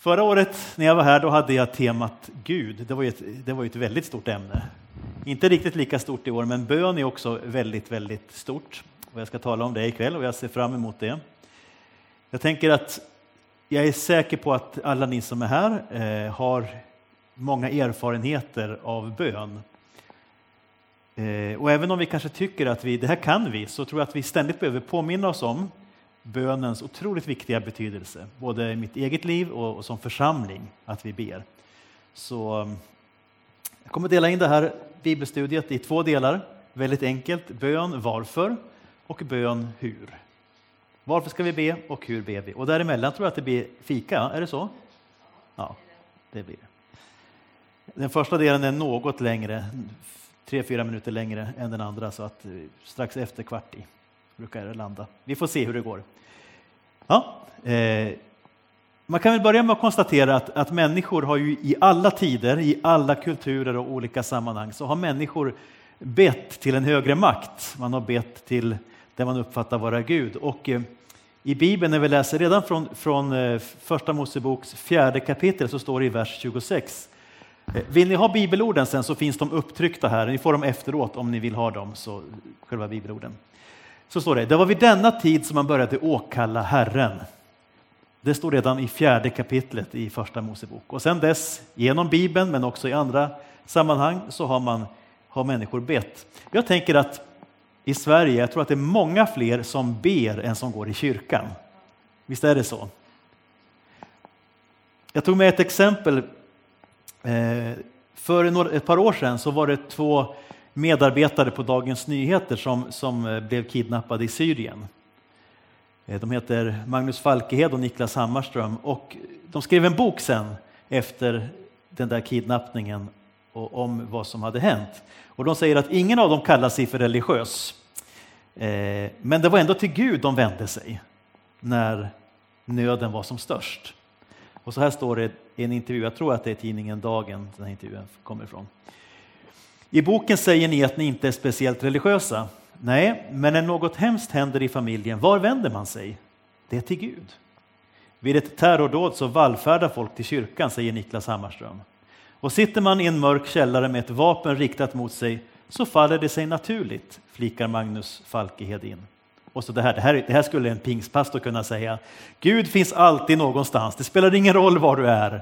Förra året när jag var här då hade jag temat Gud. Det var ju ett, det var ett väldigt stort ämne. Inte riktigt lika stort i år, men bön är också väldigt, väldigt stort. Och jag ska tala om det ikväll och jag ser fram emot det. Jag tänker att jag är säker på att alla ni som är här eh, har många erfarenheter av bön. Eh, och även om vi kanske tycker att vi, det här kan vi, så tror jag att vi ständigt behöver påminna oss om bönens otroligt viktiga betydelse, både i mitt eget liv och, och som församling, att vi ber. Så um, jag kommer dela in det här bibelstudiet i två delar. Väldigt enkelt, bön varför och bön hur. Varför ska vi be och hur ber vi? Och däremellan tror jag att det blir fika, är det så? Ja, det blir det. Den första delen är något längre, tre, fyra minuter längre än den andra, så att eh, strax efter kvart i brukar det landa. Vi får se hur det går. Ja, eh, man kan väl börja med att konstatera att, att människor har ju i alla tider, i alla kulturer och olika sammanhang, så har människor bett till en högre makt. Man har bett till det man uppfattar vara Gud. Och eh, i Bibeln, när vi läser redan från, från eh, Första Moseboks fjärde kapitel, så står det i vers 26. Eh, vill ni ha bibelorden sen så finns de upptryckta här. Ni får dem efteråt om ni vill ha dem, så själva bibelorden så står det, det var vid denna tid som man började åkalla Herren. Det står redan i fjärde kapitlet i Första Mosebok. Och sen dess, genom Bibeln men också i andra sammanhang, så har, man, har människor bett. Jag tänker att i Sverige, jag tror att det är många fler som ber än som går i kyrkan. Visst är det så? Jag tog med ett exempel. Eh, för ett par år sedan så var det två medarbetare på Dagens Nyheter som, som eh, blev kidnappade i Syrien. Eh, de heter Magnus Falkehed och Niklas Hammarström och de skrev en bok sen efter den där kidnappningen och om vad som hade hänt. Och de säger att ingen av dem kallar sig för religiös. Eh, men det var ändå till Gud de vände sig när nöden var som störst. Och så här står det i en intervju, jag tror att det är tidningen Dagen den här intervjun kommer ifrån. I boken säger ni att ni inte är speciellt religiösa. Nej, men när något hemskt händer i familjen, var vänder man sig? Det är till Gud. Vid ett terrordåd så vallfärdar folk till kyrkan, säger Niklas Hammarström. Och sitter man i en mörk källare med ett vapen riktat mot sig så faller det sig naturligt, flikar Magnus Falkehed in. Och så det, här, det, här, det här skulle en pingstpastor kunna säga. Gud finns alltid någonstans, det spelar ingen roll var du är,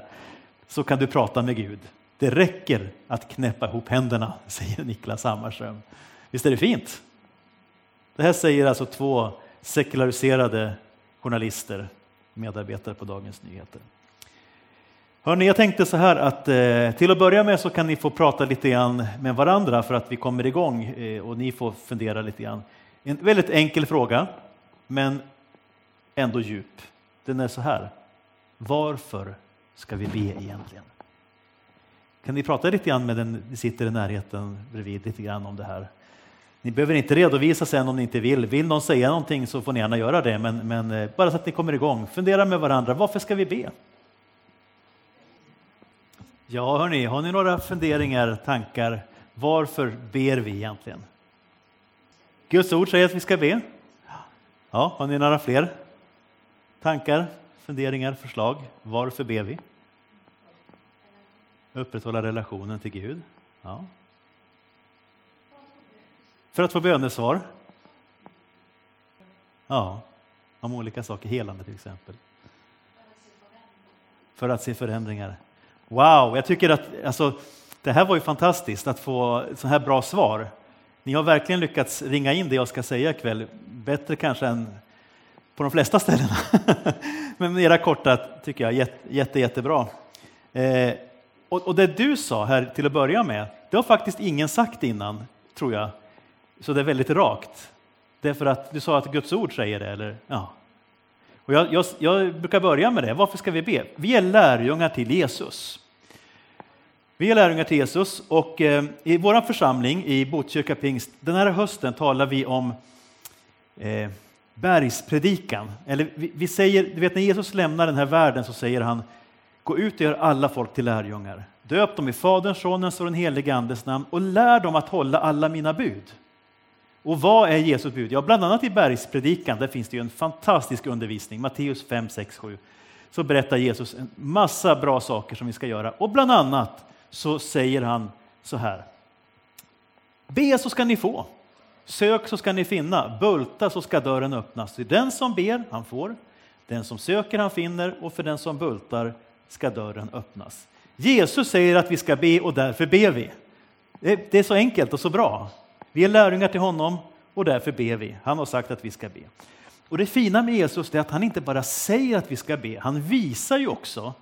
så kan du prata med Gud. Det räcker att knäppa ihop händerna, säger Niklas Hammarström. Visst är det fint? Det här säger alltså två sekulariserade journalister, medarbetare på Dagens Nyheter. Hörrni, jag tänkte så här att eh, till att börja med så kan ni få prata lite grann med varandra för att vi kommer igång eh, och ni får fundera lite grann. En väldigt enkel fråga, men ändå djup. Den är så här. Varför ska vi be egentligen? Kan ni prata lite grann med den ni sitter i närheten bredvid lite grann om det här? Ni behöver inte redovisa sen om ni inte vill. Vill någon säga någonting så får ni gärna göra det, men, men eh, bara så att ni kommer igång. Fundera med varandra. Varför ska vi be? Ja, hörni, har ni några funderingar, tankar? Varför ber vi egentligen? Guds ord säger att vi ska be. Ja, har ni några fler tankar, funderingar, förslag? Varför ber vi? Upprätthålla relationen till Gud. Ja. För att få bönesvar. Ja, om olika saker, helande till exempel. För att se förändringar. Wow, jag tycker att alltså, det här var ju fantastiskt att få så här bra svar. Ni har verkligen lyckats ringa in det jag ska säga ikväll, bättre kanske än på de flesta ställena. Men era korta tycker jag jätte, jätte, jättebra. Eh, och, och det du sa här till att börja med, det har faktiskt ingen sagt innan, tror jag. Så det är väldigt rakt. Därför att du sa att Guds ord säger det, eller? Ja. Och jag, jag, jag brukar börja med det. Varför ska vi be? Vi är lärjungar till Jesus. Vi är lärjungar till Jesus och eh, i vår församling i Botkyrka Pingst, den här hösten talar vi om eh, bergspredikan. Eller vi, vi, säger, du vet när Jesus lämnar den här världen så säger han Gå ut och gör alla folk till lärjungar. Döp dem i Faderns, Sonens och den helige Andes namn och lär dem att hålla alla mina bud. Och vad är Jesus bud? Ja, bland annat i bergspredikan, där finns det ju en fantastisk undervisning, Matteus 5, 6, 7. så berättar Jesus en massa bra saker som vi ska göra. Och bland annat så säger han så här. Be så ska ni få. Sök så ska ni finna. Bulta så ska dörren öppnas. För den som ber, han får. Den som söker, han finner. Och för den som bultar ska dörren öppnas. Jesus säger att vi ska be och därför ber vi. Det är så enkelt och så bra. Vi är lärjungar till honom och därför ber vi. Han har sagt att vi ska be. Och det fina med Jesus är att han inte bara säger att vi ska be, han visar ju också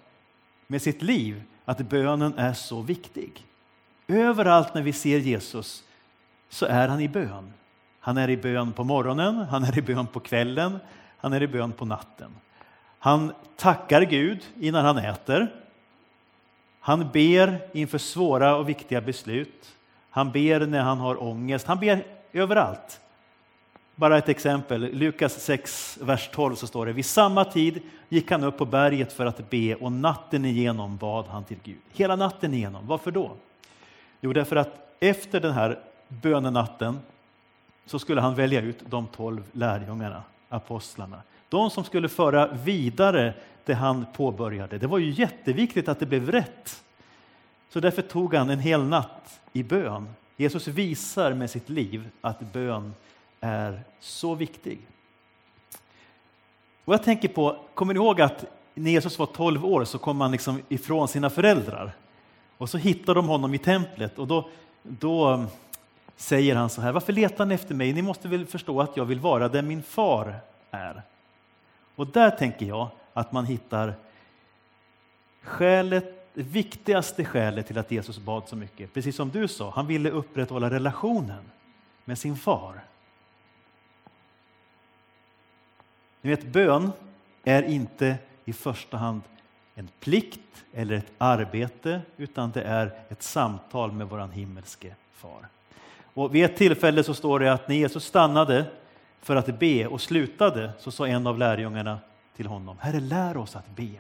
med sitt liv att bönen är så viktig. Överallt när vi ser Jesus så är han i bön. Han är i bön på morgonen, han är i bön på kvällen, han är i bön på natten. Han tackar Gud innan han äter. Han ber inför svåra och viktiga beslut. Han ber när han har ångest. Han ber överallt. Bara ett exempel, Lukas 6, vers 12 så står det, vid samma tid gick han upp på berget för att be och natten igenom bad han till Gud. Hela natten igenom, varför då? Jo, därför att efter den här bönenatten så skulle han välja ut de tolv lärjungarna, apostlarna. De som skulle föra vidare det han påbörjade. Det var ju jätteviktigt att det blev rätt. Så därför tog han en hel natt i bön. Jesus visar med sitt liv att bön är så viktig. Och jag tänker på, kommer ni ihåg att när Jesus var 12 år så kom han liksom ifrån sina föräldrar. Och så hittar de honom i templet och då, då säger han så här, varför letar ni efter mig? Ni måste väl förstå att jag vill vara där min far är. Och där tänker jag att man hittar skälet, det viktigaste skälet till att Jesus bad så mycket. Precis som du sa, han ville upprätthålla relationen med sin far. Ni vet, bön är inte i första hand en plikt eller ett arbete, utan det är ett samtal med vår himmelske far. Och vid ett tillfälle så står det att när Jesus stannade för att be och slutade så sa en av lärjungarna till honom, Herre lär oss att be.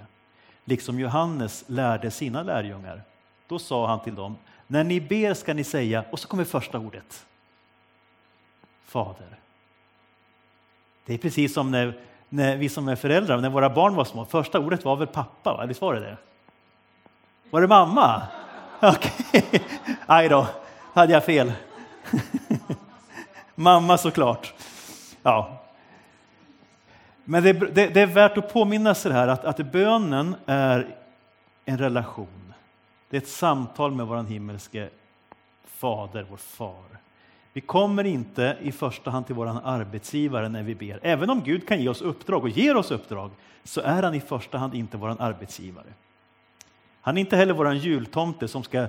Liksom Johannes lärde sina lärjungar. Då sa han till dem, när ni ber ska ni säga, och så kommer första ordet. Fader. Det är precis som när när vi som är föräldrar, när våra barn var små, första ordet var väl pappa? Va? Visst var det det? Var det mamma? Okej, okay. aj då, hade jag fel. mamma såklart. Ja. Men det, det, det, är värt att påminna sig här att, att bönen är en relation. Det är ett samtal med vår himmelske fader, vår far. Vi kommer inte i första hand till vår arbetsgivare när vi ber. Även om Gud kan ge oss uppdrag och ger oss uppdrag så är han i första hand inte vår arbetsgivare. Han är inte heller vår jultomte som ska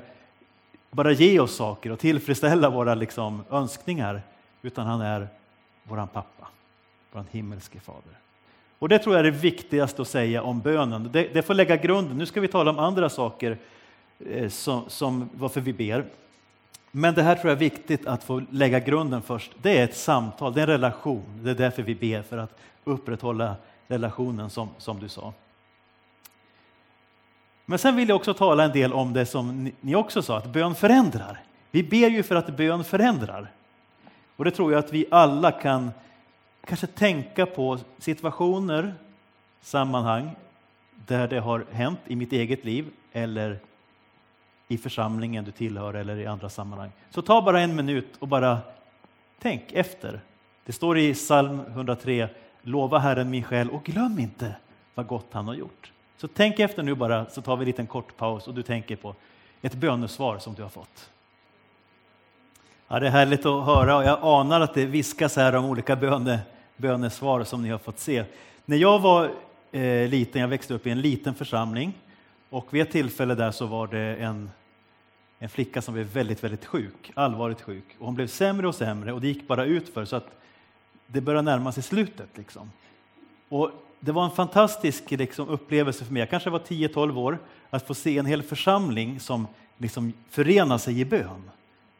bara ge oss saker och tillfredsställa våra liksom, önskningar, utan han är vår pappa, vår himmelske fader. Och Det tror jag är det viktigaste att säga om bönen. Det, det får lägga grunden. Nu ska vi tala om andra saker eh, som, som varför vi ber. Men det här tror jag är viktigt att få lägga grunden först. Det är ett samtal, det är en relation. Det är därför vi ber, för att upprätthålla relationen som, som du sa. Men sen vill jag också tala en del om det som ni också sa, att bön förändrar. Vi ber ju för att bön förändrar. Och det tror jag att vi alla kan kanske tänka på situationer, sammanhang där det har hänt i mitt eget liv eller i församlingen du tillhör eller i andra sammanhang. Så ta bara en minut och bara tänk efter. Det står i psalm 103, lova Herren min själ och glöm inte vad gott han har gjort. Så tänk efter nu bara, så tar vi en liten kort paus och du tänker på ett bönesvar som du har fått. Ja, det är härligt att höra och jag anar att det viskas här om olika böne, bönesvar som ni har fått se. När jag var eh, liten, jag växte upp i en liten församling och vid ett tillfälle där så var det en, en flicka som blev väldigt, väldigt sjuk, allvarligt sjuk. Och hon blev sämre och sämre och det gick bara utför så att det började närma sig slutet. Liksom. Och det var en fantastisk liksom, upplevelse för mig, jag kanske var 10-12 år, att få se en hel församling som liksom, förenar sig i bön.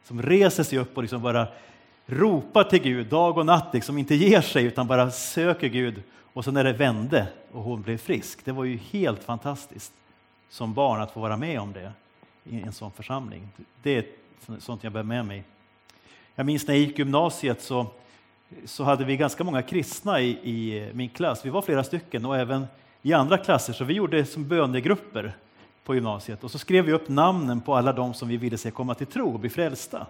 Som reser sig upp och liksom bara ropar till Gud dag och natt, liksom inte ger sig utan bara söker Gud. Och så när det vände och hon blev frisk, det var ju helt fantastiskt som barn att få vara med om det i en sån församling. Det är sånt jag bär med mig. Jag minns när jag gick gymnasiet så, så hade vi ganska många kristna i, i min klass. Vi var flera stycken och även i andra klasser, så vi gjorde som bönegrupper på gymnasiet och så skrev vi upp namnen på alla de som vi ville se komma till tro och bli frälsta.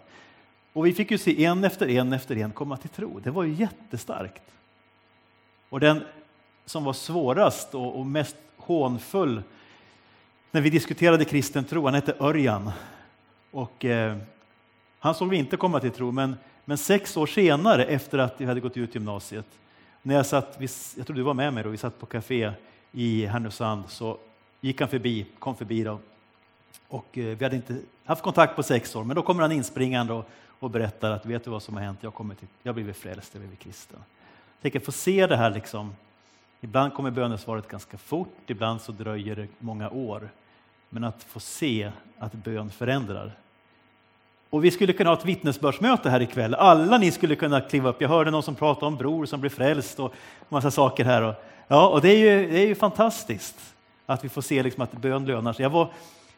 Och vi fick ju se en efter en efter en komma till tro. Det var ju jättestarkt. Och den som var svårast och, mest hånfull när vi diskuterade kristen tro, han hette Örjan. Och, eh, han såg vi inte komma till tro, men, men sex år senare, efter att vi hade gått ut gymnasiet, när jag satt, jag tror du var med mig då, vi satt på café i Härnösand, så gick han förbi, kom förbi då. Och eh, vi hade inte haft kontakt på sex år, men då kommer han inspringande och, och berättar att vet du vad som har hänt? Jag har jag blivit frälst, jag har blivit kristen. Jag tänker få se det här liksom. Ibland kommer bönesvaret ganska fort, ibland så dröjer det många år. Men att få se att bön förändrar. Och vi skulle kunna ha ett vittnesbördsmöte här ikväll. Alla ni skulle kunna kliva upp. Jag hörde någon som pratade om bror som blev frälst och massa saker här. Ja, och det är ju, det är ju fantastiskt att vi får se liksom att bön lönar sig. Jag var,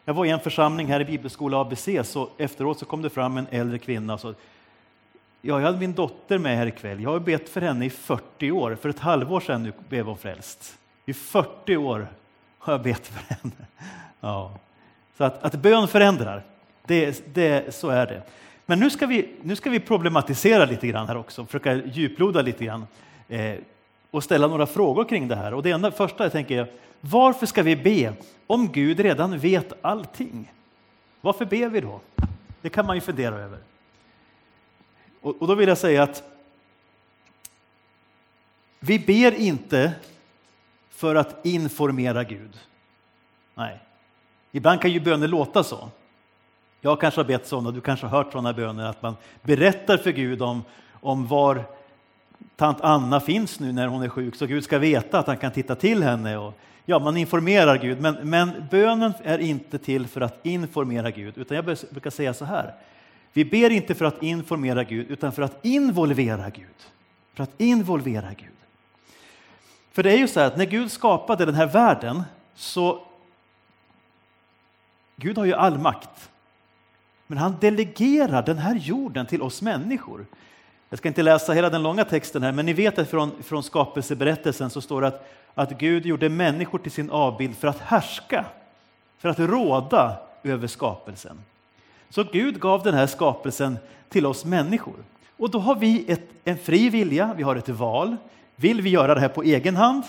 jag var i en församling här i Bibelskola ABC, så efteråt så kom det fram en äldre kvinna. Så, ja, jag hade min dotter med här ikväll. Jag har bett för henne i 40 år. För ett halvår sedan nu blev hon frälst. I 40 år har jag bett för henne. Ja. Så att, att bön förändrar, det, det, så är det. Men nu ska, vi, nu ska vi problematisera lite grann här också, försöka djuploda lite grann eh, och ställa några frågor kring det här. Och det enda, första jag tänker är, varför ska vi be om Gud redan vet allting? Varför ber vi då? Det kan man ju fundera över. Och, och då vill jag säga att vi ber inte för att informera Gud. Nej. Ibland kan ju böner låta så. Jag kanske har bett sådana, du kanske har hört sådana böner, att man berättar för Gud om, om var tant Anna finns nu när hon är sjuk, så Gud ska veta att han kan titta till henne. Och, ja, man informerar Gud, men, men bönen är inte till för att informera Gud, utan jag brukar säga så här. Vi ber inte för att informera Gud, utan för att involvera Gud. För att involvera Gud. För det är ju så här att när Gud skapade den här världen så Gud har ju all makt. Men han delegerar den här jorden till oss människor. Jag ska inte läsa hela den långa texten här, men ni vet att från, från skapelseberättelsen så står det att, att Gud gjorde människor till sin avbild för att härska, för att råda över skapelsen. Så Gud gav den här skapelsen till oss människor. Och då har vi ett, en fri vilja, vi har ett val. Vill vi göra det här på egen hand?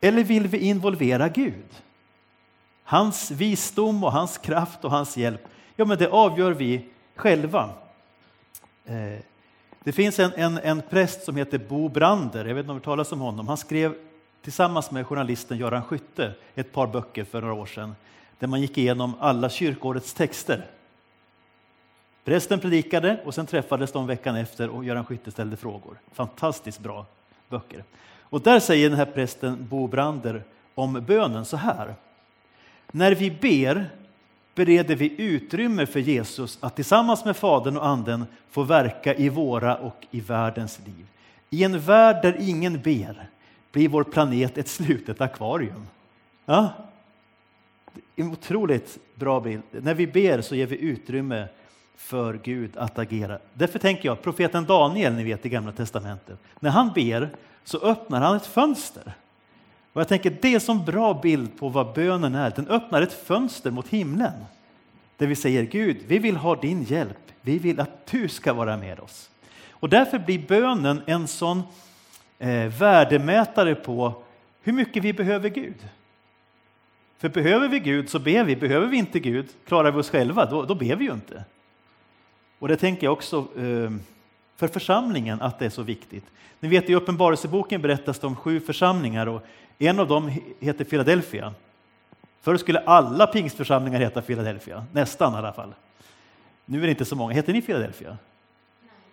Eller vill vi involvera Gud? Hans visdom och hans kraft och hans hjälp, ja men det avgör vi själva. Eh, det finns en, en, en präst som heter Bo Brander, jag vet inte om du talas om honom. Han skrev tillsammans med journalisten Göran Skytte ett par böcker för några år sedan där man gick igenom alla kyrkårets texter. Prästen predikade och sen träffades de veckan efter och Göran Skytte ställde frågor. Fantastiskt bra böcker. Och där säger den här prästen Bo Brander om bönen så här. När vi ber bereder vi utrymme för Jesus att tillsammans med Fadern och Anden få verka i våra och i världens liv. I en värld där ingen ber blir vår planet ett slutet akvarium. Ja? En otroligt bra bild. När vi ber så ger vi utrymme för Gud att agera. Därför tänker jag, profeten Daniel, ni vet i Gamla Testamentet, när han ber så öppnar han ett fönster och jag tänker det är en sån bra bild på vad bönen är. Den öppnar ett fönster mot himlen. Där vi säger Gud, vi vill ha din hjälp. Vi vill att du ska vara med oss. Och därför blir bönen en sån eh, värdemätare på hur mycket vi behöver Gud. För behöver vi Gud så ber vi. Behöver vi inte Gud, klarar vi oss själva, då, då ber vi ju inte. Och det tänker jag också eh, för församlingen att det är så viktigt. Ni vet i Uppenbarelseboken berättas det om sju församlingar och en av dem heter Philadelphia. Förr skulle alla pingstförsamlingar heta Philadelphia, nästan i alla fall. Nu är det inte så många. Heter ni Philadelphia?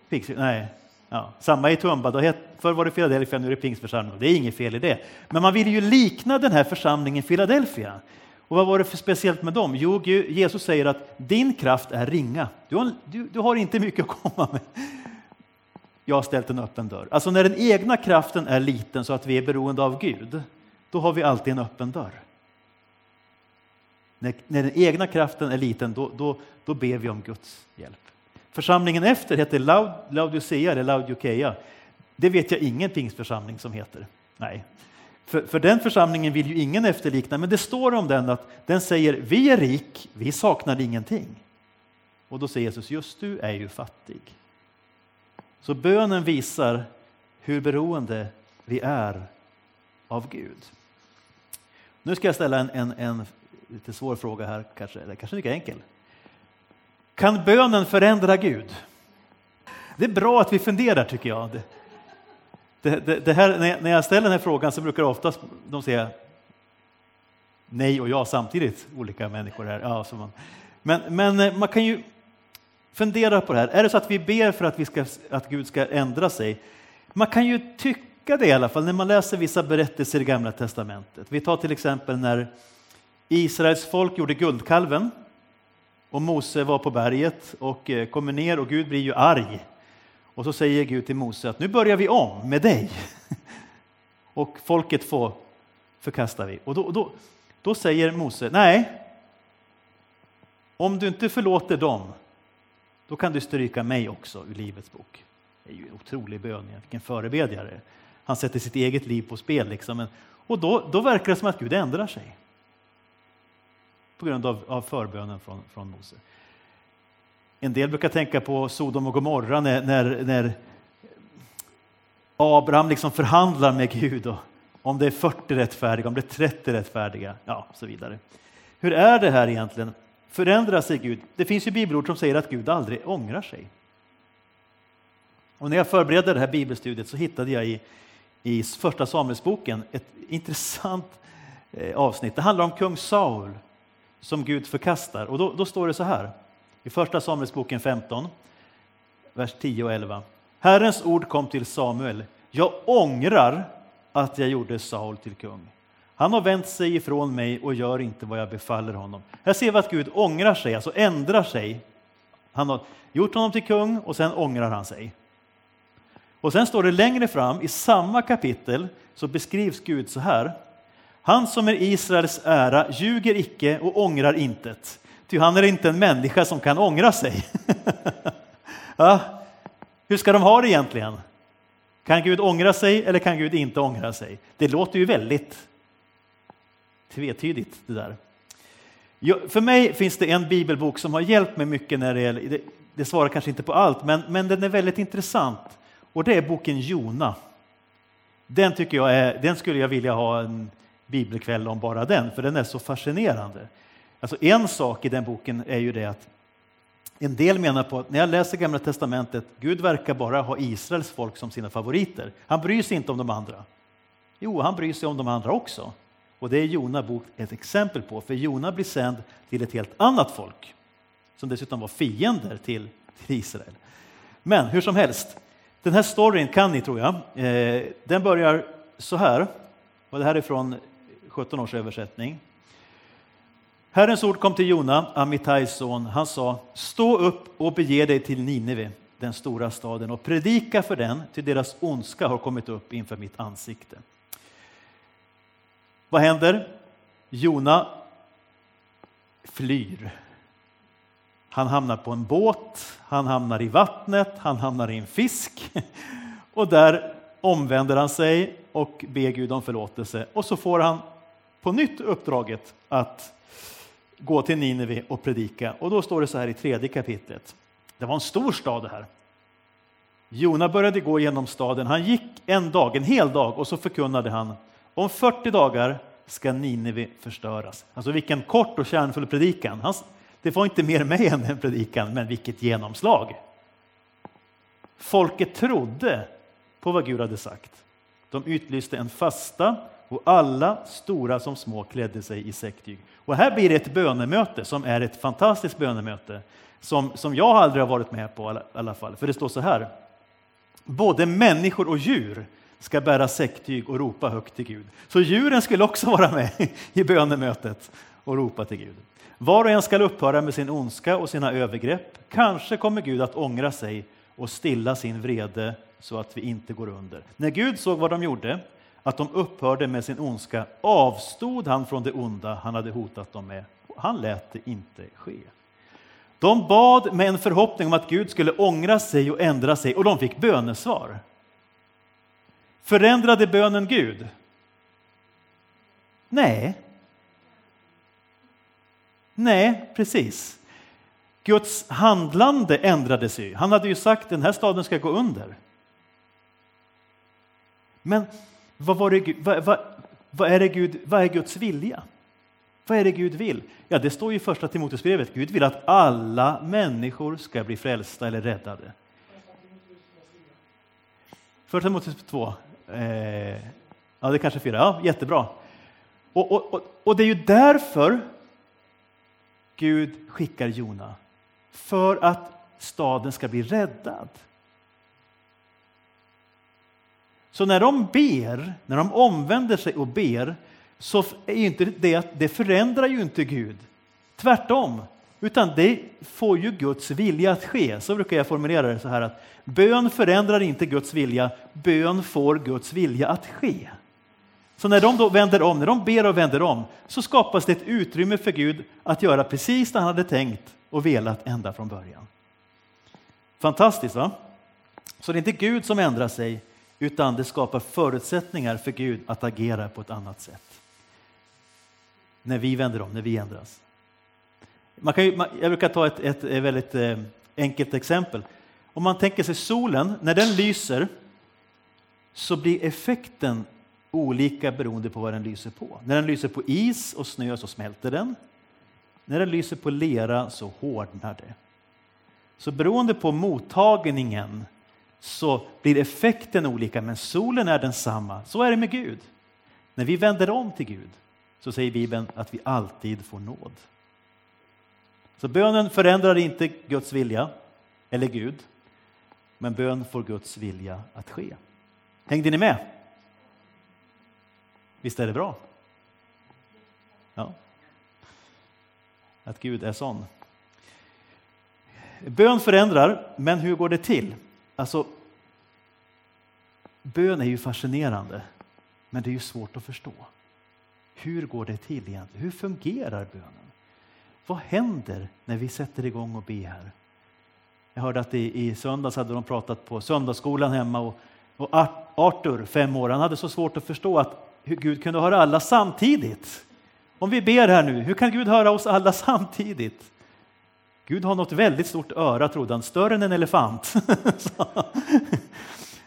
Nej. Nej. Ja. Samma i Tumba. Förr var det Philadelphia, nu är det pingstförsamling. Det är inget fel i det. Men man vill ju likna den här församlingen Philadelphia. Och vad var det för speciellt med dem? Jo, Jesus säger att din kraft är ringa. Du har, du, du har inte mycket att komma med jag har ställt en öppen dörr. Alltså när den egna kraften är liten så att vi är beroende av Gud, då har vi alltid en öppen dörr. När, när den egna kraften är liten, då, då, då ber vi om Guds hjälp. Församlingen efter heter Laud, Laodicea eller Laodikeia. Det vet jag ingen pingstförsamling som heter. Nej. För, för den församlingen vill ju ingen efterlikna, men det står om den att den säger vi är rik, vi saknar ingenting. Och då säger Jesus, just du är ju fattig. Så bönen visar hur beroende vi är av Gud. Nu ska jag ställa en, en, en lite svår fråga här, kanske, eller kanske lika enkel. Kan bönen förändra Gud? Det är bra att vi funderar tycker jag. Det, det, det här, när jag ställer den här frågan så brukar oftast de säga nej och ja samtidigt, olika människor här. Ja, så man, men, men eh, man kan ju fundera på det här. Är det så att vi ber för att, vi ska, att Gud ska ändra sig? Man kan ju tycka det i alla fall när man läser vissa berättelser i Gamla Testamentet. Vi tar till exempel när Israels folk gjorde guldkalven och Mose var på berget och eh, kommer ner och Gud blir ju arg och så säger Gud till Mose att nu börjar vi om med dig. Och folket får förkasta vi. Och då, då, då säger Mose, nej, om du inte förlåter dem, då kan du stryka mig också ur Livets bok. Det är ju en otrolig bön, vilken förebedjare. Han sätter sitt eget liv på spel. Liksom. Och då, då verkar det som att Gud ändrar sig. På grund av, av förbönen från, från Mose. En del brukar tänka på Sodom och Gomorra när, när, när Abraham liksom förhandlar med Gud. Och om det är 40 rättfärdiga, om det är 30 rättfärdiga, ja, så vidare. Hur är det här egentligen? Förändrar sig Gud? Det finns ju bibelord som säger att Gud aldrig ångrar sig. Och när jag förberedde det här bibelstudiet så hittade jag i, i första Samuelsboken ett intressant eh, avsnitt. Det handlar om kung Saul som Gud förkastar. Och då, då står det så här i Första Samuelsboken 15, vers 10 och 11. Herrens ord kom till Samuel. Jag ångrar att jag gjorde Saul till kung. Han har vänt sig ifrån mig och gör inte vad jag befaller honom. Här ser vi att Gud ångrar sig, alltså ändrar sig. Han har gjort honom till kung och sen ångrar han sig. Och sen står det längre fram i samma kapitel så beskrivs Gud så här. Han som är Israels ära ljuger icke och ångrar intet. Ty han är inte en människa som kan ångra sig. ja, hur ska de ha det egentligen? Kan Gud ångra sig eller kan Gud inte ångra sig? Det låter ju väldigt tvetydigt det där. För mig finns det en bibelbok som har hjälpt mig mycket när det gäller, det, det svarar kanske inte på allt, men, men den är väldigt intressant. Och det är boken Jona. Den, tycker jag är, den skulle jag vilja ha en bibelkväll om bara den, för den är så fascinerande. Alltså en sak i den boken är ju det att en del menar på att när jag läser Gamla Testamentet, Gud verkar bara ha Israels folk som sina favoriter. Han bryr sig inte om de andra. Jo, han bryr sig om de andra också. Och det är Jona bok ett exempel på, för Jona blir sänd till ett helt annat folk som dessutom var fiender till, till Israel. Men hur som helst, den här storyn kan ni tror jag. Eh, den börjar så här, och det här är från 17 års översättning. Herrens ord kom till Jona, Amittais son. Han sa, stå upp och bege dig till Nineve, den stora staden, och predika för den, till deras ondska har kommit upp inför mitt ansikte. Vad händer? Jona flyr. Han hamnar på en båt, han hamnar i vattnet, han hamnar i en fisk. Och där omvänder han sig och ber Gud om förlåtelse. Och så får han på nytt uppdraget att gå till Nineve och predika. Och då står det så här i tredje kapitlet. Det var en stor stad det här. Jona började gå genom staden. Han gick en dag, en hel dag, och så förkunnade han om 40 dagar ska Nineve förstöras. Alltså vilken kort och kärnfull predikan. Han, det var inte mer med än den predikan, men vilket genomslag. Folket trodde på vad Gud hade sagt. De utlyste en fasta och alla, stora som små, klädde sig i säcktyg. Och här blir det ett bönemöte som är ett fantastiskt bönemöte som, som jag aldrig har varit med på i alla fall. För det står så här. Både människor och djur ska bära säcktyg och ropa högt till Gud. Så djuren skulle också vara med i bönemötet och ropa till Gud. Var och en ska upphöra med sin ondska och sina övergrepp. Kanske kommer Gud att ångra sig och stilla sin vrede så att vi inte går under. När Gud såg vad de gjorde att de upphörde med sin ondska avstod han från det onda han hade hotat dem med. Han lät det inte ske. De bad med en förhoppning om att Gud skulle ångra sig och ändra sig och de fick bönesvar. Förändrade bönen Gud? Nej. Nej, precis. Guds handlande ändrades ju. Han hade ju sagt att den här staden ska gå under. Men vad, var det, vad, vad, vad, är det Gud, vad är Guds vilja? Vad är det Gud vill? Ja, det står i första Timoteusbrevet. Gud vill att alla människor ska bli frälsta eller räddade. Första Timoteus 2. Eh, ja, det är kanske fyra. Ja, jättebra. Och, och, och, och det är ju därför Gud skickar Jona. För att staden ska bli räddad. Så när de ber, när de omvänder sig och ber, så är inte det, det förändrar ju inte Gud. Tvärtom, utan det får ju Guds vilja att ske. Så brukar jag formulera det så här att bön förändrar inte Guds vilja, bön får Guds vilja att ske. Så när de då vänder om, när de ber och vänder om, så skapas det ett utrymme för Gud att göra precis det han hade tänkt och velat ända från början. Fantastiskt va? Så det är inte Gud som ändrar sig, utan det skapar förutsättningar för Gud att agera på ett annat sätt. När vi vänder om, när vi ändras. Man kan ju, jag brukar ta ett, ett, ett väldigt eh, enkelt exempel. Om man tänker sig solen, när den lyser så blir effekten olika beroende på vad den lyser på. När den lyser på is och snö så smälter den. När den lyser på lera så hårdnar det. Så beroende på mottagningen så blir effekten olika, men solen är densamma. Så är det med Gud. När vi vänder om till Gud så säger Bibeln att vi alltid får nåd. Så bönen förändrar inte Guds vilja, eller Gud, men bön får Guds vilja att ske. Hängde ni med? Visst är det bra? Ja. Att Gud är sån. Bön förändrar, men hur går det till? Alltså, bön är ju fascinerande, men det är ju svårt att förstå. Hur går det till egentligen? Hur fungerar bönen? Vad händer när vi sätter igång och ber? Jag hörde att i, i söndags hade de pratat på söndagsskolan hemma och, och Arthur, fem år, han hade så svårt att förstå att hur Gud kunde höra alla samtidigt. Om vi ber här nu, hur kan Gud höra oss alla samtidigt? Gud har något väldigt stort öra, trodde han, större än en elefant.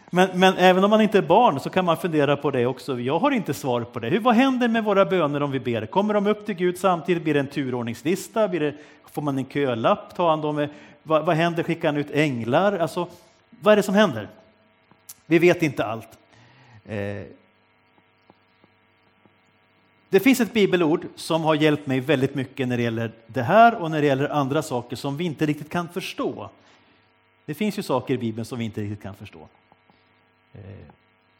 men, men, även om man inte är barn så kan man fundera på det också. Jag har inte svar på det. Hur, vad händer med våra böner om vi ber? Kommer de upp till Gud samtidigt? Blir det en turordningslista? Blir det, får man en kölapp? Tar han dem eh, vad, vad händer? Skickar han ut änglar? Alltså, vad är det som händer? Vi vet inte allt. Eh, det finns ett bibelord som har hjälpt mig väldigt mycket när det gäller det här och när det gäller andra saker som vi inte riktigt kan förstå. Det finns ju saker i Bibeln som vi inte riktigt kan förstå. Eh,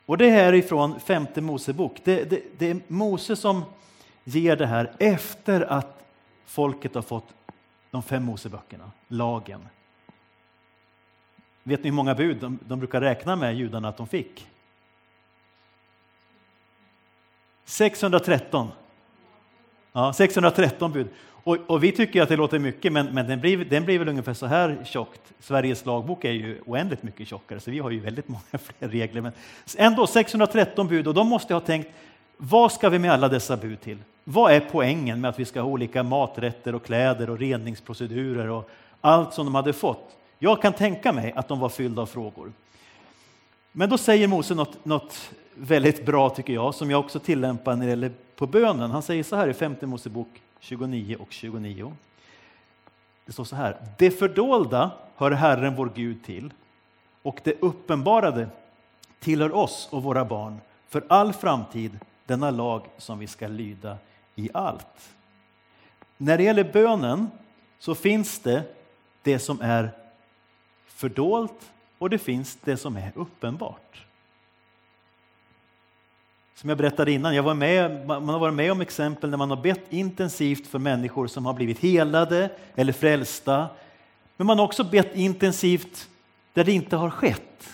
och det här är ifrån femte Mosebok. Det, det, det är Mose som ger det här efter att folket har fått de fem Moseböckerna, lagen. Vet ni hur många bud de, de brukar räkna med judarna att de fick? 613. Ja, 613 bud. Och, och, vi tycker att det låter mycket, men, men den, blir, den blir väl ungefär så här tjockt. Sveriges lagbok är ju oändligt mycket tjockare, så vi har ju väldigt många fler regler. Men ändå 613 bud, och de måste ha tänkt, vad ska vi med alla dessa bud till? Vad är poängen med att vi ska ha olika maträtter och kläder och reningsprocedurer och allt som de hade fått? Jag kan tänka mig att de var fyllda av frågor. Men då säger Mose något, något väldigt bra tycker jag, som jag också tillämpar när det gäller på bönen. Han säger så här i 5 Mosebok 29 och 29. Det står så här. Det fördolda hör Herren vår Gud till och det uppenbarade tillhör oss och våra barn för all framtid denna lag som vi ska lyda i allt. När det gäller bönen så finns det det som är fördolt och det finns det som är uppenbart. Som jag berättade innan, jag var med, man har varit med om exempel när man har bett intensivt för människor som har blivit helade eller frälsta. Men man har också bett intensivt där det inte har skett.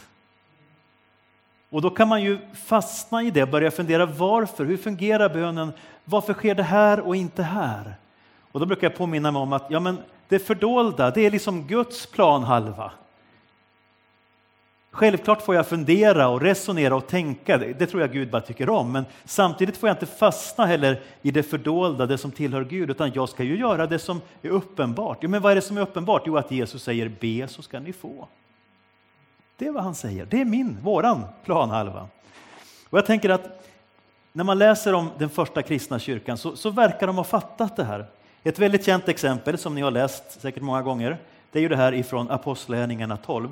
Och då kan man ju fastna i det och börja fundera varför, hur fungerar bönen? Varför sker det här och inte här? Och då brukar jag påminna mig om att ja, men det fördolda, det är liksom Guds planhalva. Självklart får jag fundera och resonera och tänka, det tror jag Gud bara tycker om, men samtidigt får jag inte fastna heller i det fördolda, det som tillhör Gud, utan jag ska ju göra det som är uppenbart. Jo, men vad är det som är uppenbart? Jo, att Jesus säger be så ska ni få. Det är vad han säger. Det är min, våran planhalva. Och jag tänker att när man läser om den första kristna kyrkan så, så verkar de ha fattat det här. Ett väldigt känt exempel som ni har läst säkert många gånger, det är ju det här ifrån Apostlagärningarna 12.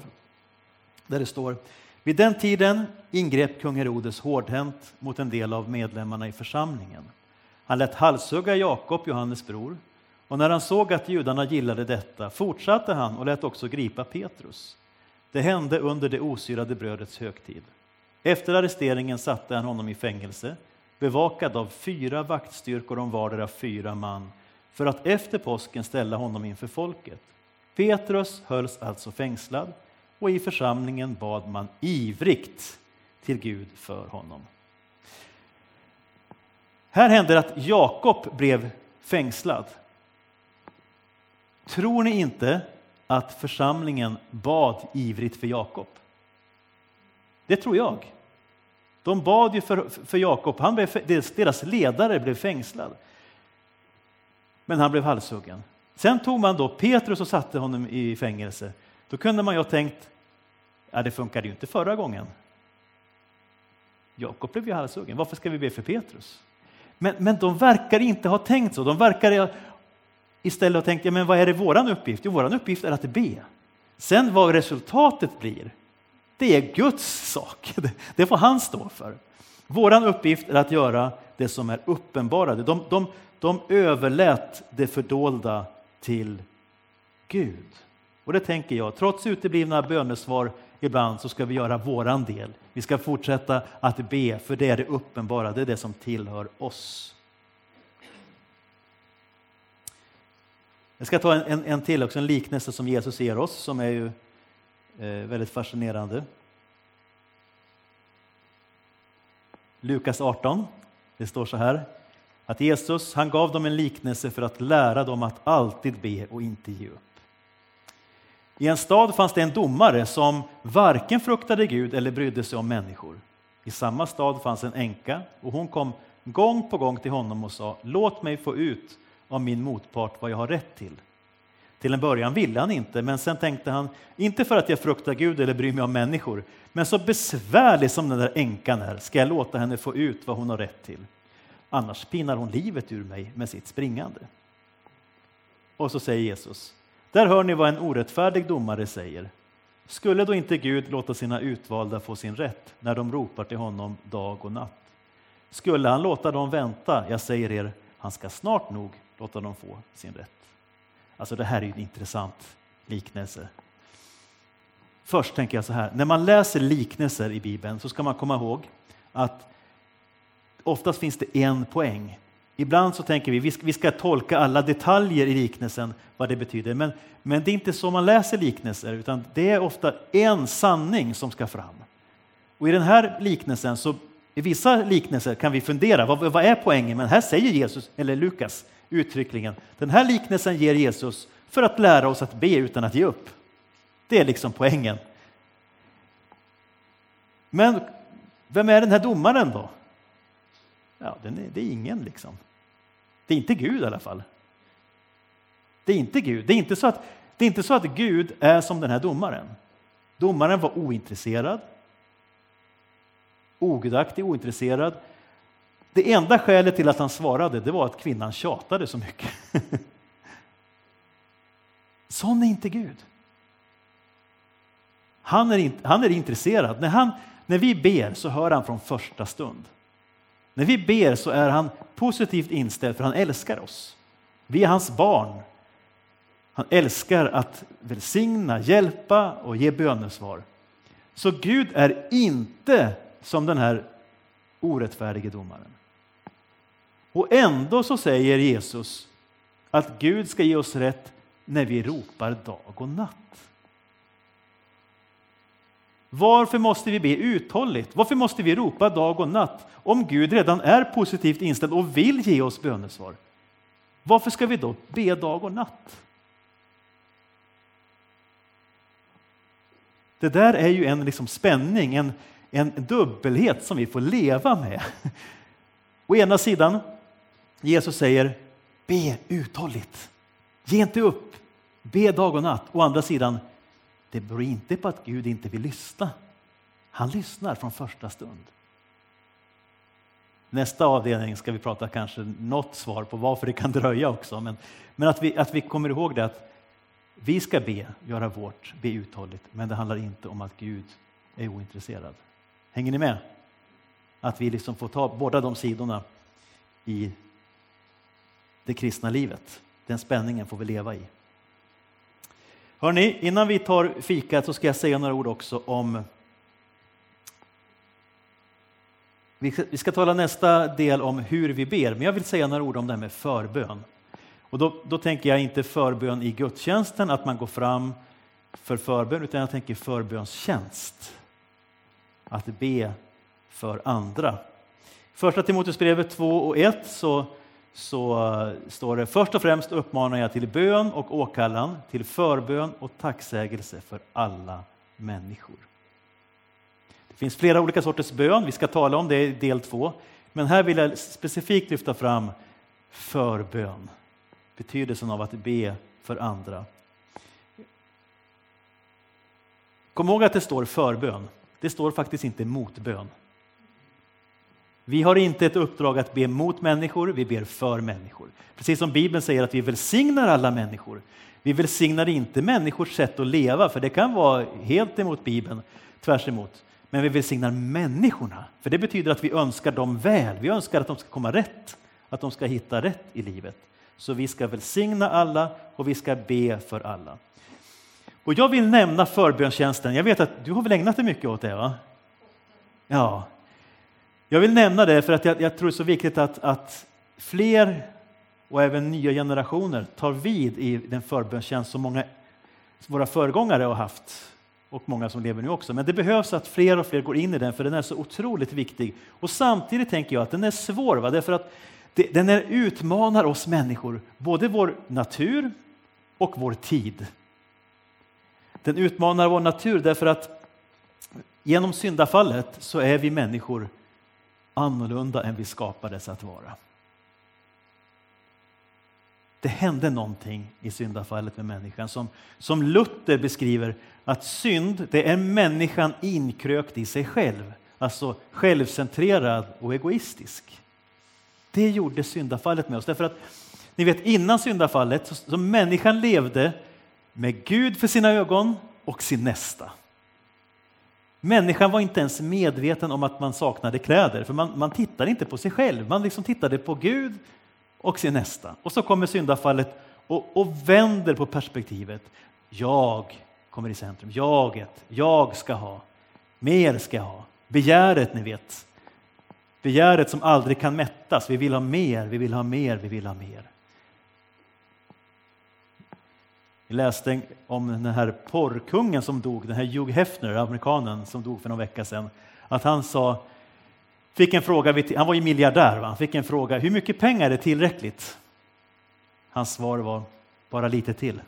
Där det står vid den tiden ingrep kung Herodes hårdhänt mot en del av medlemmarna i församlingen. Han lät halshugga Jakob, Johannes bror, och när han såg att judarna gillade detta fortsatte han och lät också gripa Petrus. Det hände under det osyrade brödets högtid. Efter arresteringen satte han honom i fängelse, bevakad av fyra vaktstyrkor om vardera fyra man, för att efter påsken ställa honom inför folket. Petrus hölls alltså fängslad och i församlingen bad man ivrigt till Gud för honom. Här händer att Jakob blev fängslad. Tror ni inte att församlingen bad ivrigt för Jakob? Det tror jag. De bad ju för, för Jakob, han blev, deras ledare blev fängslad. Men han blev halshuggen. Sen tog man då Petrus och satte honom i fängelse. Då kunde man ju ha tänkt, ja det funkade ju inte förra gången. Jakob blev ju halshuggen, varför ska vi be för Petrus? Men, men de verkar inte ha tänkt så, de verkar istället ha tänkt, ja, men vad är det våran uppgift? Jo, våran uppgift är att be. Sen vad resultatet blir, det är Guds sak. Det får han stå för. Våran uppgift är att göra det som är uppenbarade. De, de, de överlät det fördolda till Gud. Och det tänker jag, trots uteblivna bönesvar ibland så ska vi göra våran del. Vi ska fortsätta att be, för det är det uppenbara, det är det som tillhör oss. Jag ska ta en, en, en till också, en liknelse som Jesus ger oss, som är ju eh, väldigt fascinerande. Lukas 18, det står så här, att Jesus han gav dem en liknelse för att lära dem att alltid be och inte ge upp. I en stad fanns det en domare som varken fruktade Gud eller brydde sig om människor. I samma stad fanns en änka och hon kom gång på gång till honom och sa Låt mig få ut av min motpart vad jag har rätt till. Till en början ville han inte, men sen tänkte han, inte för att jag fruktar Gud eller bryr mig om människor, men så besvärlig som den där änkan är ska jag låta henne få ut vad hon har rätt till. Annars pinar hon livet ur mig med sitt springande. Och så säger Jesus, där hör ni vad en orättfärdig domare säger. Skulle då inte Gud låta sina utvalda få sin rätt när de ropar till honom dag och natt? Skulle han låta dem vänta, jag säger er, han ska snart nog låta dem få sin rätt. Alltså det här är en intressant liknelse. Först tänker jag så här, när man läser liknelser i Bibeln så ska man komma ihåg att oftast finns det en poäng. Ibland så tänker vi vi ska tolka alla detaljer i liknelsen, vad det betyder. Men, men det är inte så man läser liknelser, utan det är ofta en sanning som ska fram. Och i den här liknelsen, så i vissa liknelser kan vi fundera, vad, vad är poängen? Men här säger Jesus, eller Lukas uttryckligen, den här liknelsen ger Jesus för att lära oss att be utan att ge upp. Det är liksom poängen. Men vem är den här domaren då? Ja, är, det är ingen liksom. Det är inte Gud i alla fall. Det är inte Gud. Det är inte, så att, det är inte så att Gud är som den här domaren. Domaren var ointresserad, ogudaktig, ointresserad. Det enda skälet till att han svarade det var att kvinnan tjatade så mycket. Sån är inte Gud. Han är, in, han är intresserad. När, han, när vi ber så hör han från första stund. När vi ber så är han positivt inställd för han älskar oss. Vi är hans barn. Han älskar att välsigna, hjälpa och ge bönesvar. Så Gud är inte som den här orättfärdige domaren. Och ändå så säger Jesus att Gud ska ge oss rätt när vi ropar dag och natt. Varför måste vi be uthålligt? Varför måste vi ropa dag och natt om Gud redan är positivt inställd och vill ge oss bönesvar? Varför ska vi då be dag och natt? Det där är ju en liksom spänning, en, en dubbelhet som vi får leva med. Å ena sidan, Jesus säger be uthålligt. Ge inte upp. Be dag och natt. Å andra sidan, det beror inte på att Gud inte vill lyssna. Han lyssnar från första stund. Nästa avdelning ska vi prata kanske något svar på varför det kan dröja också. Men, men att, vi, att vi kommer ihåg det att vi ska be, göra vårt, be uthålligt. Men det handlar inte om att Gud är ointresserad. Hänger ni med? Att vi liksom får ta båda de sidorna i det kristna livet. Den spänningen får vi leva i. Hörrni, innan vi tar fikat så ska jag säga några ord också om Vi ska, vi ska tala nästa del om hur vi ber, men jag vill säga några ord om det här med förbön. Och då, då tänker jag inte förbön i gudstjänsten, att man går fram för förbön, utan jag tänker förbönstjänst. Att be för andra. Första Timoteusbrevet 2 och 1 så, så står det först och främst uppmanar jag till bön och åkallan, till förbön och tacksägelse för alla människor. Det finns flera olika sorters bön, vi ska tala om det i del två. Men här vill jag specifikt lyfta fram förbön, betydelsen av att be för andra. Kom ihåg att det står förbön, det står faktiskt inte motbön. Vi har inte ett uppdrag att be mot människor, vi ber för människor. Precis som Bibeln säger att vi välsignar alla människor. Vi välsignar inte människors sätt att leva, för det kan vara helt emot Bibeln, tvärs emot. Men vi välsignar människorna, för det betyder att vi önskar dem väl. Vi önskar att de ska komma rätt, att de ska hitta rätt i livet. Så vi ska välsigna alla och vi ska be för alla. Och jag vill nämna förbönstjänsten. Jag vet att du har väl ägnat dig mycket åt det? va? Ja, jag vill nämna det för att jag, jag tror det är så viktigt att, att, fler och även nya generationer tar vid i den förbönstjänst som många våra föregångare har haft och många som lever nu också. Men det behövs att fler och fler går in i den för den är så otroligt viktig. Och samtidigt tänker jag att den är svår, va? därför att det, den är, utmanar oss människor, både vår natur och vår tid. Den utmanar vår natur därför att genom syndafallet så är vi människor annorlunda än vi skapades att vara. Det hände någonting i syndafallet med människan som, som Luther beskriver att synd, det är människan inkrökt i sig själv. Alltså självcentrerad och egoistisk. Det gjorde syndafallet med oss. Därför att ni vet innan syndafallet så, så människan levde med Gud för sina ögon och sin nästa. Människan var inte ens medveten om att man saknade kläder, för man, man tittade inte på sig själv. Man liksom tittade på Gud och sin nästa. Och så kommer syndafallet och, och vänder på perspektivet. Jag kommer i centrum. Jaget, jag ska ha. Mer ska jag ha. Begäret, ni vet. Begäret som aldrig kan mättas. Vi vill ha mer, vi vill ha mer, vi vill ha mer. Vi läste om den här porrkungen som dog, den här Hugh Hefner, amerikanen som dog för någon vecka sedan. Att han sa, fick en fråga, han var ju miljardär, va? han fick en fråga, hur mycket pengar är tillräckligt? Hans svar var, bara lite till.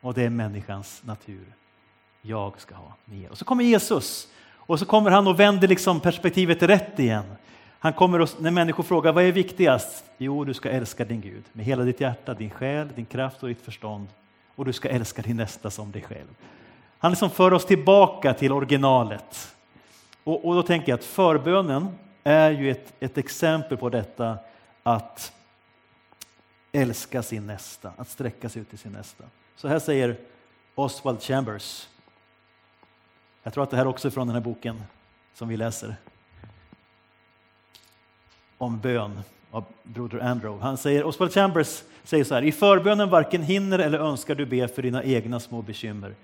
Och det är människans natur. Jag ska ha mer. Och så kommer Jesus och så kommer han och vänder liksom perspektivet rätt igen. Han kommer och, när människor frågar vad är viktigast? Jo, du ska älska din Gud med hela ditt hjärta, din själ, din kraft och ditt förstånd. Och du ska älska din nästa som dig själv. Han liksom för oss tillbaka till originalet. Och, och då tänker jag att förbönen är ju ett, ett exempel på detta att älska sin nästa, att sträcka sig ut till sin nästa. Så här säger Oswald Chambers. Jag tror att det här också är från den här boken som vi läser om bön av broder Andrew. Han säger, Oswald Chambers säger så här, i förbönen varken hinner eller önskar du be för dina egna små bekymmer.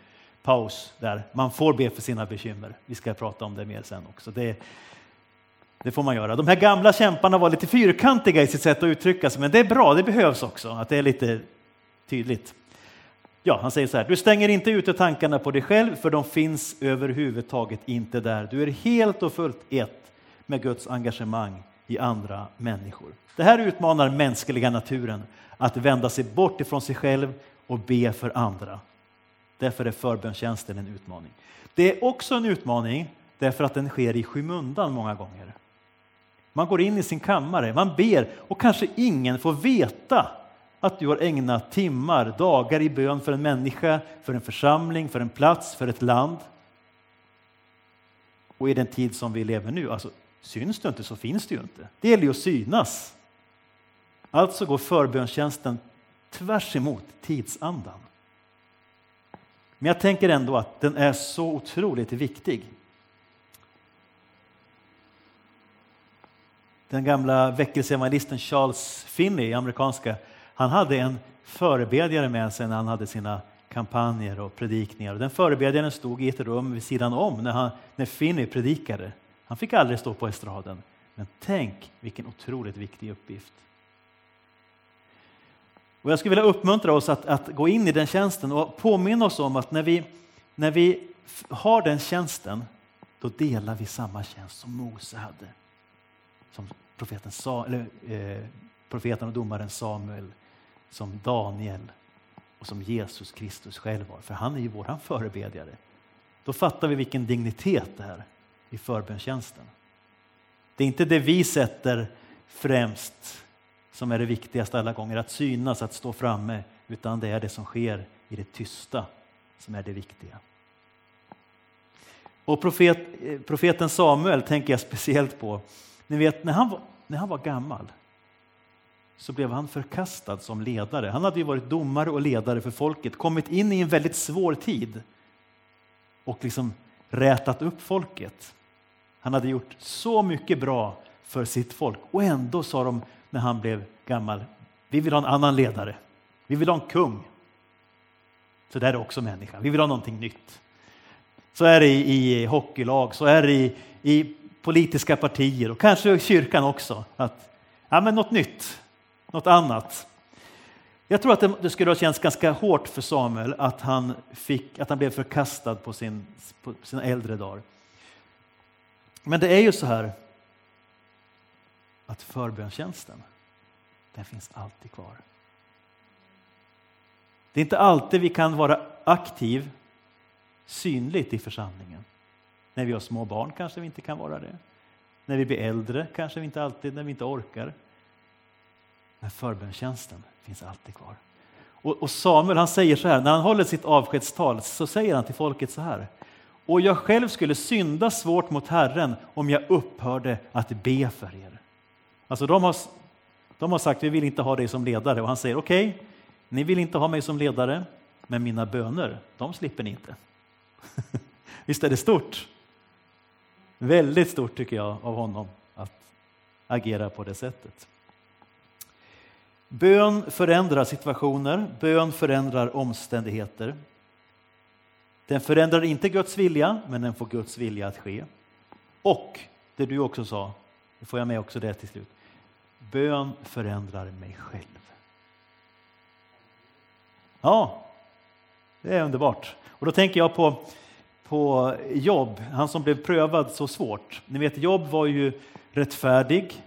Paus där, man får be för sina bekymmer. Vi ska prata om det mer sen också. Det, det får man göra. De här gamla kämparna var lite fyrkantiga i sitt sätt att uttrycka sig, men det är bra, det behövs också, att det är lite tydligt. Ja, han säger så här, du stänger inte ute tankarna på dig själv, för de finns överhuvudtaget inte där. Du är helt och fullt ett med Guds engagemang i andra människor. Det här utmanar mänskliga naturen att vända sig bort ifrån sig själv och be för andra. Därför är förbönstjänsten en utmaning. Det är också en utmaning därför att den sker i skymundan många gånger. Man går in i sin kammare, man ber och kanske ingen får veta att du har ägnat timmar, dagar i bön för en människa, för en församling, för en plats, för ett land. Och i den tid som vi lever nu, alltså syns du inte så finns du ju inte. Det gäller ju att synas. Alltså går förbönstjänsten tvärs emot tidsandan. Men jag tänker ändå att den är så otroligt viktig. Den gamla väckelseevangelisten Charles Finney, amerikanska, han hade en förebedjare med sig när han hade sina kampanjer och predikningar. Den förebedjaren stod i ett rum vid sidan om när, han, när Finney predikade. Han fick aldrig stå på estraden. Men tänk vilken otroligt viktig uppgift. Och jag skulle vilja uppmuntra oss att, att, gå in i den tjänsten och påminna oss om att när vi, när vi har den tjänsten, då delar vi samma tjänst som Mose hade. Som profeten, Sa, eller, eh, profeten och domaren Samuel, som Daniel och som Jesus Kristus själv var. För han är ju vår förebedjare. Då fattar vi vilken dignitet det är i förbönstjänsten. Det är inte det vi sätter främst som är det viktigaste alla gånger, att synas, att stå framme, utan det är det som sker i det tysta som är det viktiga. Och profet, eh, profeten Samuel tänker jag speciellt på. Ni vet, när han, var, när han var gammal så blev han förkastad som ledare. Han hade ju varit domare och ledare för folket, kommit in i en väldigt svår tid och liksom rätat upp folket. Han hade gjort så mycket bra för sitt folk och ändå sa de när han blev gammal, vi vill ha en annan ledare. Vi vill ha en kung. Så där är också människan. Vi vill ha någonting nytt. Så är det i, i hockeylag, så är det i, i politiska partier och kanske i kyrkan också. Att, ja, men något nytt, något annat. Jag tror att det, det skulle ha känts ganska hårt för Samuel att han, fick, att han blev förkastad på, sin, på sina äldre dagar. Men det är ju så här att förbönstjänsten, den finns alltid kvar. Det är inte alltid vi kan vara aktiv, synligt i församlingen. När vi har små barn kanske vi inte kan vara det. När vi blir äldre kanske vi inte alltid, när vi inte orkar. Men förbönstjänsten finns alltid kvar. Och, Samuel han säger så här, när han håller sitt avskedstal så säger han till folket så här. Och jag själv skulle synda svårt mot Herren om jag upphörde att be för er. Alltså de har, de har sagt vi vill inte ha dig som ledare och han säger okej, okay, ni vill inte ha mig som ledare, men mina böner, de slipper ni inte. Visst är det stort? Väldigt stort tycker jag av honom att agera på det sättet. Bön förändrar situationer, bön förändrar omständigheter. Den förändrar inte Guds vilja, men den får Guds vilja att ske. Och det du också sa, nu får jag med också det till slut. Bön förändrar mig själv. Ja, det är underbart. Och då tänker jag på, på Jobb, han som blev prövad så svårt. Ni vet, Jobb var ju rättfärdig.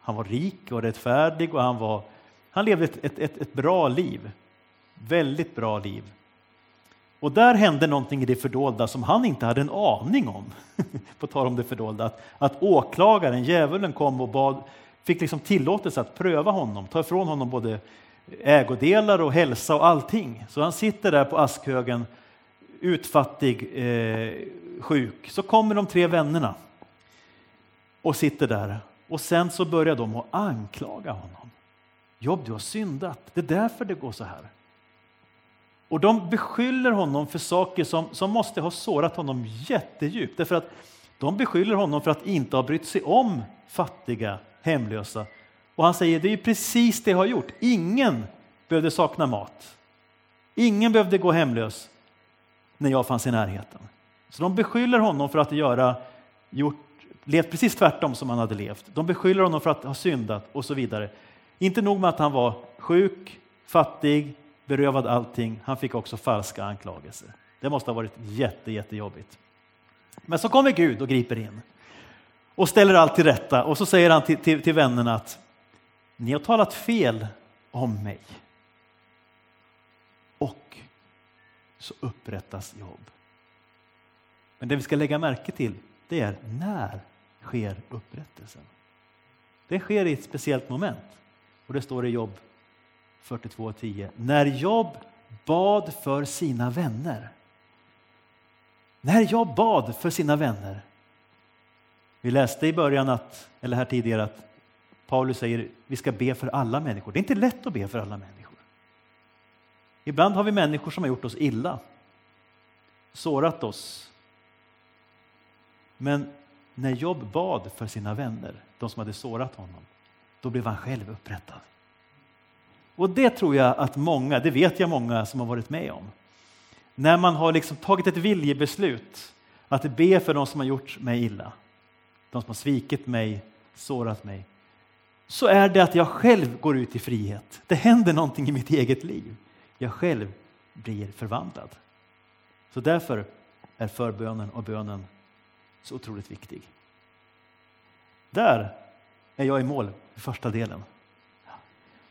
Han var rik och rättfärdig och han, var, han levde ett, ett, ett, ett bra liv. Väldigt bra liv. Och där hände någonting i det fördolda som han inte hade en aning om. På tal om det fördolda. Att, att åklagaren, djävulen, kom och bad, fick liksom tillåtelse att pröva honom, ta ifrån honom både ägodelar och hälsa och allting. Så han sitter där på askhögen, utfattig, eh, sjuk. Så kommer de tre vännerna och sitter där. Och sen så börjar de att anklaga honom. Jobb, du har syndat. Det är därför det går så här. Och de beskyller honom för saker som, som måste ha sårat honom jättedjupt. Därför att de beskyller honom för att inte ha brytt sig om fattiga, hemlösa. Och han säger, det är precis det jag har gjort. Ingen behövde sakna mat. Ingen behövde gå hemlös när jag fanns i närheten. Så de beskyller honom för att göra, gjort, levt precis tvärtom som han hade levt. De beskyller honom för att ha syndat och så vidare. Inte nog med att han var sjuk, fattig, berövad allting, han fick också falska anklagelser. Det måste ha varit jätte, jättejobbigt. Men så kommer Gud och griper in och ställer allt till rätta och så säger han till, till, till vännerna att ni har talat fel om mig. Och så upprättas Jobb. Men det vi ska lägga märke till det är när sker upprättelsen? Det sker i ett speciellt moment och det står i Jobb 42.10. När Job bad för sina vänner. När jag bad för sina vänner. Vi läste i början, att, eller här tidigare, att Paulus säger att vi ska be för alla människor. Det är inte lätt att be för alla människor. Ibland har vi människor som har gjort oss illa, sårat oss. Men när Job bad för sina vänner, de som hade sårat honom, då blev han själv upprättad. Och det tror jag att många, det vet jag många som har varit med om. När man har liksom tagit ett viljebeslut att be för de som har gjort mig illa, de som har svikit mig, sårat mig, så är det att jag själv går ut i frihet. Det händer någonting i mitt eget liv. Jag själv blir förvandlad. Så därför är förbönen och bönen så otroligt viktig. Där är jag i mål i första delen.